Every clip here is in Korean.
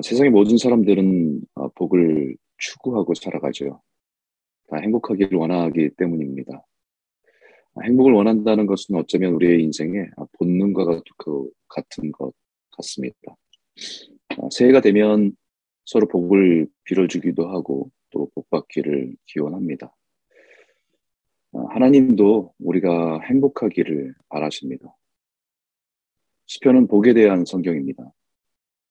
아, 세상의 모든 사람들은 아, 복을 추구하고 살아가죠. 다 행복하기를 원하기 때문입니다. 아, 행복을 원한다는 것은 어쩌면 우리의 인생의 본능과 그 같은 것 같습니다. 새해가 되면 서로 복을 빌어주기도 하고 또 복받기를 기원합니다. 하나님도 우리가 행복하기를 바라십니다. 시편은 복에 대한 성경입니다.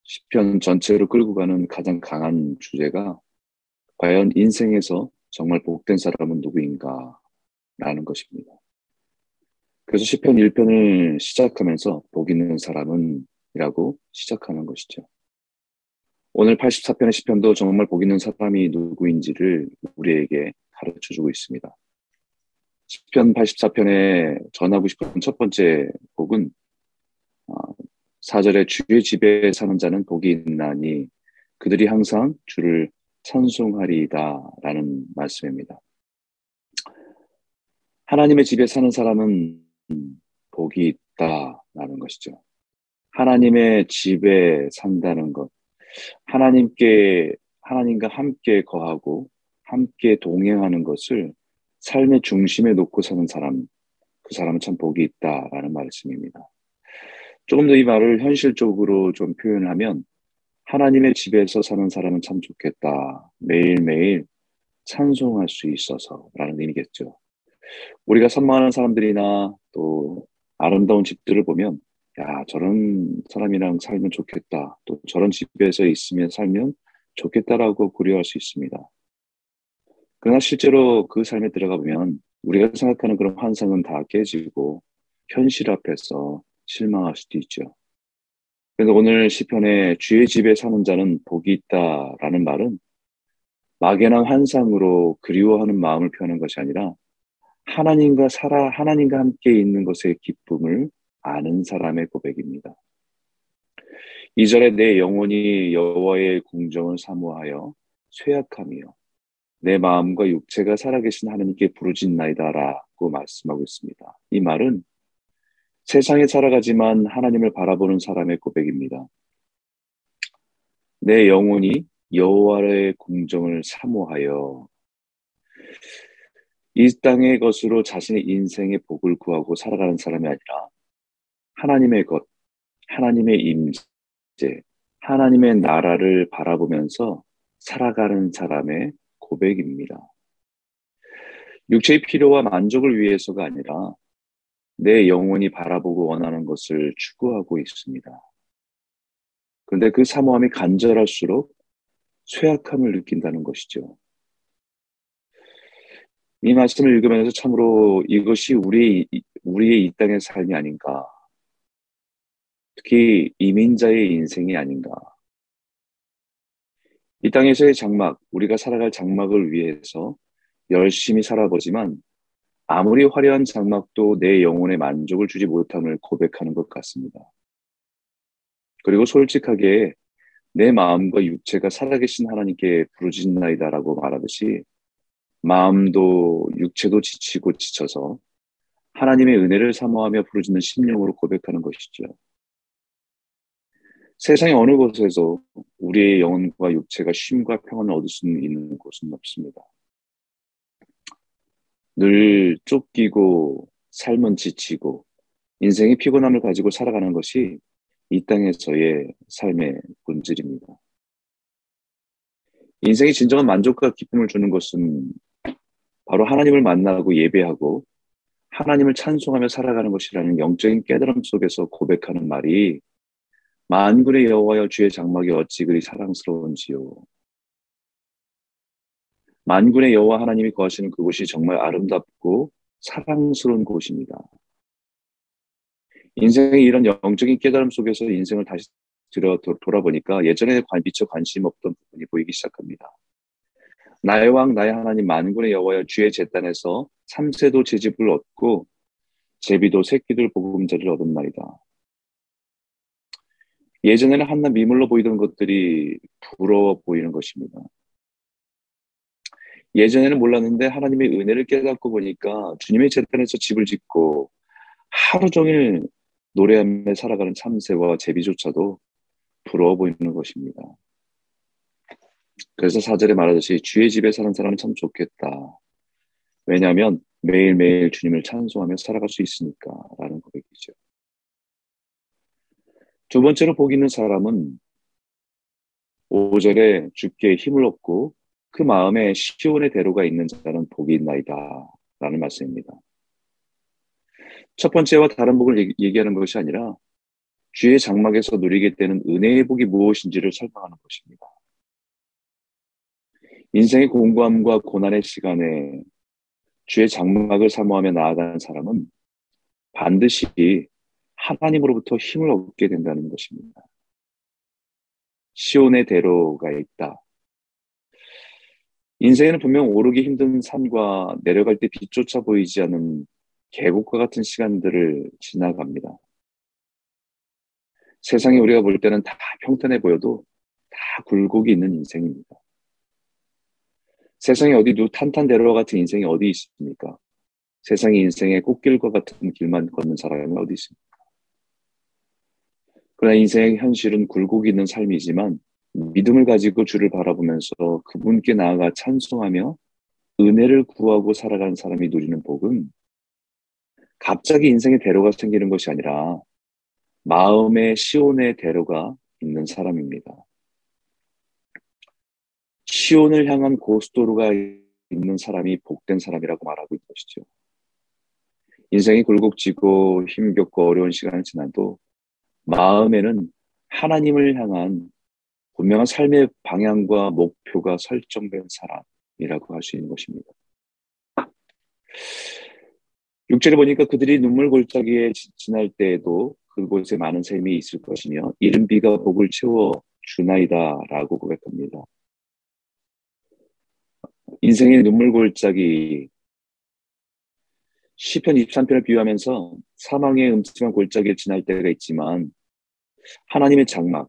시편 전체로 끌고 가는 가장 강한 주제가 과연 인생에서 정말 복된 사람은 누구인가 라는 것입니다. 그래서 시편 1편을 시작하면서 복 있는 사람은 이라고 시작하는 것이죠. 오늘 84편의 시편도 정말 복 있는 사람이 누구인지를 우리에게 가르쳐 주고 있습니다. 시편 84편에 전하고 싶은 첫 번째 복은 4절에 어, 주의 집에 사는 자는 복이 있나니 그들이 항상 주를 찬송하리이다 라는 말씀입니다. 하나님의 집에 사는 사람은 복이 있다라는 것이죠. 하나님의 집에 산다는 것, 하나님께 하나님과 함께 거하고 함께 동행하는 것을 삶의 중심에 놓고 사는 사람, 그 사람은 참 복이 있다라는 말씀입니다. 조금 더 이 말을 현실적으로 좀 표현하면 하나님의 집에서 사는 사람은 참 좋겠다. 매일매일 찬송할 수 있어서 라는 의미겠죠. 우리가 선망하는 사람들이나 또 아름다운 집들을 보면 야, 저런 사람이랑 살면 좋겠다. 또 저런 집에서 있으면 살면 좋겠다라고 고려할 수 있습니다. 그러나 실제로 그 삶에 들어가 보면 우리가 생각하는 그런 환상은 다 깨지고 현실 앞에서 실망할 수도 있죠. 그래서 오늘 시편에 주의 집에 사는 자는 복이 있다라는 말은 막연한 환상으로 그리워하는 마음을 표하는 것이 아니라 하나님과 살아 하나님과 함께 있는 것의 기쁨을 아는 사람의 고백입니다. 이절에 내 영혼이 여호와의 공정을 사모하여 쇠약하며 내 마음과 육체가 살아계신 하나님께 부르짖나이다라고 말씀하고 있습니다. 이 말은 세상에 살아가지만 하나님을 바라보는 사람의 고백입니다. 내 영혼이 여호와의 공정을 사모하여 이 땅의 것으로 자신의 인생의 복을 구하고 살아가는 사람이 아니라 하나님의 것, 하나님의 임재, 하나님의 나라를 바라보면서 살아가는 사람의 고백입니다. 육체의 필요와 만족을 위해서가 아니라 내 영혼이 바라보고 원하는 것을 추구하고 있습니다. 그런데 그 사모함이 간절할수록 쇠약함을 느낀다는 것이죠. 이 말씀을 읽으면서 참으로 이것이 우리, 우리의 이 땅의 삶이 아닌가. 특히 이민자의 인생이 아닌가. 이 땅에서의 장막, 우리가 살아갈 장막을 위해서 열심히 살아보지만 아무리 화려한 장막도 내 영혼에 만족을 주지 못함을 고백하는 것 같습니다. 그리고 솔직하게 내 마음과 육체가 살아계신 하나님께 부르짖나이다라고 말하듯이 마음도 육체도 지치고 지쳐서 하나님의 은혜를 사모하며 부르짖는 심령으로 고백하는 것이죠. 세상의 어느 곳에서 우리의 영혼과 육체가 쉼과 평안을 얻을 수 있는 곳은 없습니다. 늘 쫓기고 삶은 지치고 인생의 피곤함을 가지고 살아가는 것이 이 땅에서의 삶의 본질입니다. 인생의 진정한 만족과 기쁨을 주는 것은 바로 하나님을 만나고 예배하고 하나님을 찬송하며 살아가는 것이라는 영적인 깨달음 속에서 고백하는 말이 만군의 여호와여 주의 장막이 어찌 그리 사랑스러운지요. 만군의 여호와 하나님이 거하시는 그곳이 정말 아름답고 사랑스러운 곳입니다. 인생의 이런 영적인 깨달음 속에서 인생을 다시 들어 돌아보니까 예전에 미처 관심 없던 부분이 보이기 시작합니다. 나의 왕 나의 하나님 만군의 여호와여 주의 재단에서 삼세도 제집을 얻고 제비도 새끼들 복음자를 얻은 말이다. 예전에는 한낱 미물로 보이던 것들이 부러워 보이는 것입니다. 예전에는 몰랐는데 하나님의 은혜를 깨닫고 보니까 주님의 재단에서 집을 짓고 하루 종일 노래하며 살아가는 참새와 제비조차도 부러워 보이는 것입니다. 그래서 사절에 말하듯이 주의 집에 사는 사람은 참 좋겠다. 왜냐하면 매일매일 주님을 찬송하며 살아갈 수 있으니까 라는 고백이죠. 두 번째로 복 있는 사람은 5절에 주께 힘을 얻고 그 마음에 시온의 대로가 있는 자는 복이 있나이다 라는 말씀입니다. 첫 번째와 다른 복을 얘기하는 것이 아니라 주의 장막에서 누리게 되는 은혜의 복이 무엇인지를 설명하는 것입니다. 인생의 공부함과 고난의 시간에 주의 장막을 사모하며 나아가는 사람은 반드시 하나님으로부터 힘을 얻게 된다는 것입니다. 시온의 대로가 있다. 인생에는 분명 오르기 힘든 산과 내려갈 때 빛조차 보이지 않는 계곡과 같은 시간들을 지나갑니다. 세상에 우리가 볼 때는 다 평탄해 보여도 다 굴곡이 있는 인생입니다. 세상에 어디 누 탄탄대로와 같은 인생이 어디 있습니까? 세상의 인생의 꽃길과 같은 길만 걷는 사람이 어디 있습니까? 그러나 인생의 현실은 굴곡이 있는 삶이지만 믿음을 가지고 주를 바라보면서 그분께 나아가 찬송하며 은혜를 구하고 살아가는 사람이 누리는 복은 갑자기 인생의 대로가 생기는 것이 아니라 마음의 시온의 대로가 있는 사람입니다. 시온을 향한 고속도로가 있는 사람이 복된 사람이라고 말하고 있는 것이죠. 인생이 굴곡지고 힘겹고 어려운 시간을 지나도 마음에는 하나님을 향한 분명한 삶의 방향과 목표가 설정된 사람이라고 할 수 있는 것입니다. 6절에 보니까 그들이 눈물 골짜기에 지날 때에도 그곳에 많은 샘이 있을 것이며 이른 비가 복을 채워 주나이다라고 고백합니다. 인생의 눈물 골짜기 시편 23편을 비유하면서 사망의 음침한 골짜기를 지날 때가 있지만 하나님의 장막,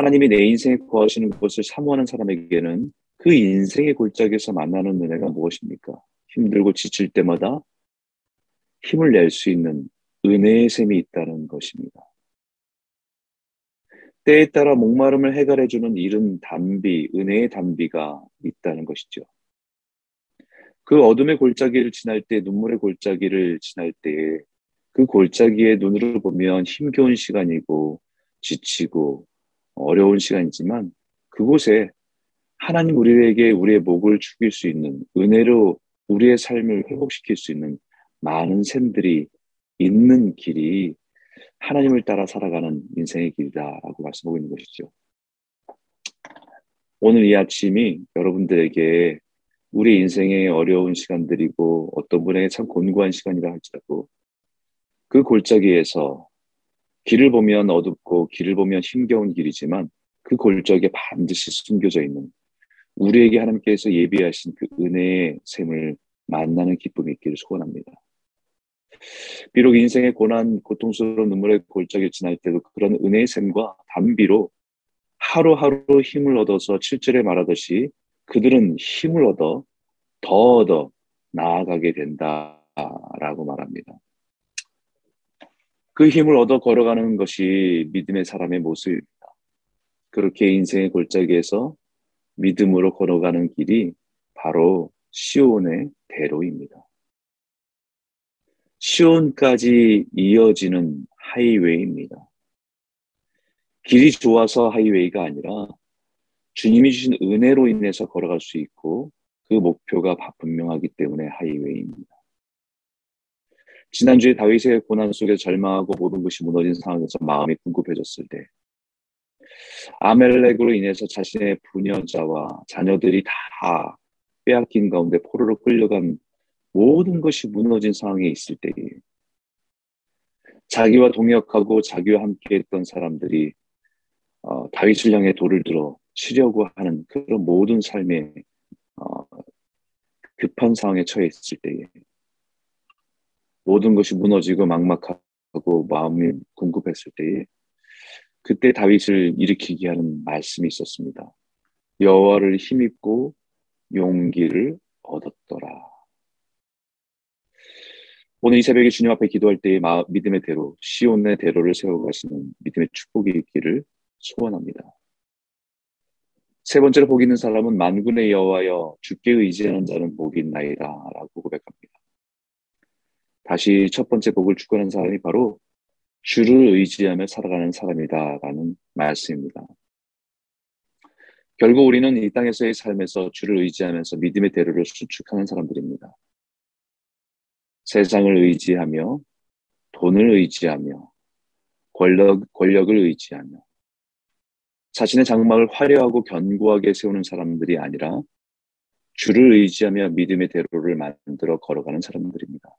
하나님이 내 인생에 거하시는 것을 사모하는 사람에게는 그 인생의 골짜기에서 만나는 은혜가 무엇입니까? 힘들고 지칠 때마다 힘을 낼 수 있는 은혜의 셈이 있다는 것입니다. 때에 따라 목마름을 해결해주는 이른 담비, 은혜의 담비가 있다는 것이죠. 그 어둠의 골짜기를 지날 때, 눈물의 골짜기를 지날 때에 그 골짜기에 눈으로 보면 힘겨운 시간이고 지치고 어려운 시간이지만 그곳에 하나님 우리에게 우리의 목을 죽일 수 있는 은혜로 우리의 삶을 회복시킬 수 있는 많은 샘들이 있는 길이 하나님을 따라 살아가는 인생의 길이다라고 말씀하고 있는 것이죠. 오늘 이 아침이 여러분들에게 우리 인생의 어려운 시간들이고 어떤 분에게 참 곤고한 시간이라 할지라도 그 골짜기에서 길을 보면 어둡고 길을 보면 힘겨운 길이지만 그 골짜기에 반드시 숨겨져 있는 우리에게 하나님께서 예비하신 그 은혜의 샘을 만나는 기쁨이 있기를 소원합니다. 비록 인생의 고난, 고통스러운 눈물의 골짜기를 지날 때도 그런 은혜의 샘과 담비로 하루하루 힘을 얻어서 7절에 말하듯이 그들은 힘을 얻어 더 얻어 나아가게 된다라고 말합니다. 그 힘을 얻어 걸어가는 것이 믿음의 사람의 모습입니다. 그렇게 인생의 골짜기에서 믿음으로 걸어가는 길이 바로 시온의 대로입니다. 시온까지 이어지는 하이웨이입니다. 길이 좋아서 하이웨이가 아니라 주님이 주신 은혜로 인해서 걸어갈 수 있고 그 목표가 분명하기 때문에 하이웨이입니다. 지난주에 다윗의 고난 속에 절망하고 모든 것이 무너진 상황에서 마음이 궁급해졌을 때 아멜렉으로 인해서 자신의 부녀자와 자녀들이 다 빼앗긴 가운데 포로로 끌려간 모든 것이 무너진 상황에 있을 때에 자기와 동역하고 자기와 함께했던 사람들이 어, 다윗을 향해 돌을 들어 치려고 하는 그런 모든 삶의 어, 급한 상황에 처해 있을 때에 모든 것이 무너지고 막막하고 마음이 궁급했을 때에 그때 다윗을 일으키게 하는 말씀이 있었습니다. 여호와를 힘입고 용기를 얻었더라. 오늘 이 새벽에 주님 앞에 기도할 때의 믿음의 대로 시온의 대로를 세워가시는 믿음의 축복이 있기를 소원합니다. 세 번째로 복 있는 사람은 만군의 여호와여 주께 의지하는 자는 복이 있나이다라고 고백합니다. 다시 첫 번째 복을 축원하는 사람이 바로 주를 의지하며 살아가는 사람이다라는 말씀입니다. 결국 우리는 이 땅에서의 삶에서 주를 의지하면서 믿음의 대로를 수축하는 사람들입니다. 세상을 의지하며 돈을 의지하며 권력, 권력을 의지하며 자신의 장막을 화려하고 견고하게 세우는 사람들이 아니라 주를 의지하며 믿음의 대로를 만들어 걸어가는 사람들입니다.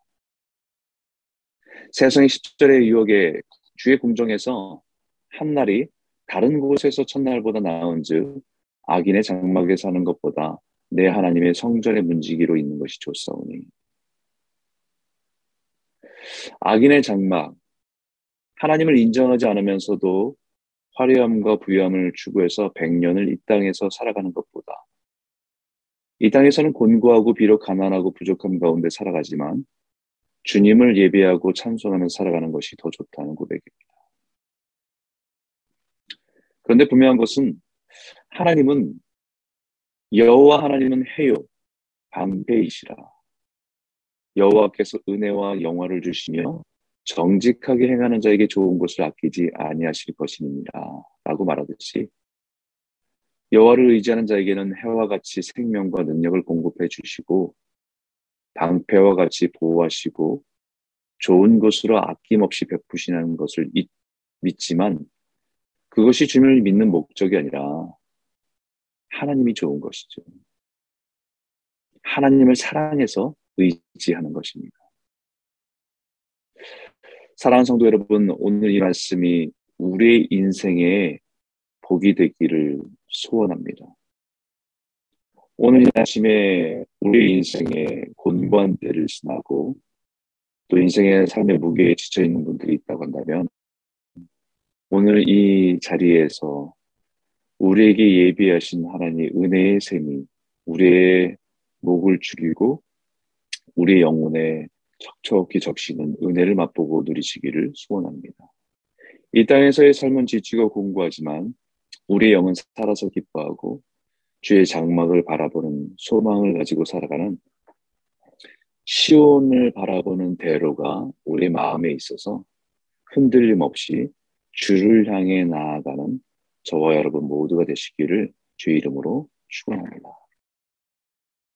세상의 10절의 유혹에 주의 궁정에서 한날이 다른 곳에서 첫날보다 나은 즉 악인의 장막에 사는 것보다 내 하나님의 성전의 문지기로 있는 것이 좋사오니. 악인의 장막. 하나님을 인정하지 않으면서도 화려함과 부유함을 추구해서 백년을 이 땅에서 살아가는 것보다. 이 땅에서는 곤고하고 비록 가난하고 부족함 가운데 살아가지만 주님을 예배하고 찬송하며 살아가는 것이 더 좋다는 고백입니다. 그런데 분명한 것은 하나님은 여호와 하나님은 해요. 방패이시라. 여호와께서 은혜와 영화를 주시며 정직하게 행하는 자에게 좋은 것을 아끼지 아니하실 것이니라 라고 말하듯이 여호와를 의지하는 자에게는 해와 같이 생명과 능력을 공급해 주시고 방패와 같이 보호하시고 좋은 것으로 아낌없이 베푸시는 것을 믿지만 그것이 주님을 믿는 목적이 아니라 하나님이 좋은 것이죠. 하나님을 사랑해서 의지하는 것입니다. 사랑하는 성도 여러분, 오늘 이 말씀이 우리의 인생에 복이 되기를 소원합니다. 오늘 이 아침에 우리 인생에 곤고한 때를 지나고 또 인생의 삶의 무게에 지쳐 있는 분들이 있다고 한다면 오늘 이 자리에서 우리에게 예비하신 하나님 은혜의 샘이 우리의 목을 죽이고 우리의 영혼에 척척히 적시는 은혜를 맛보고 누리시기를 소원합니다. 이 땅에서의 삶은 지치고 공고하지만 우리의 영은 살아서 기뻐하고 주의 장막을 바라보는 소망을 가지고 살아가는 시온을 바라보는 대로가 우리 마음에 있어서 흔들림 없이 주를 향해 나아가는 저와 여러분 모두가 되시기를 주의 이름으로 축원합니다.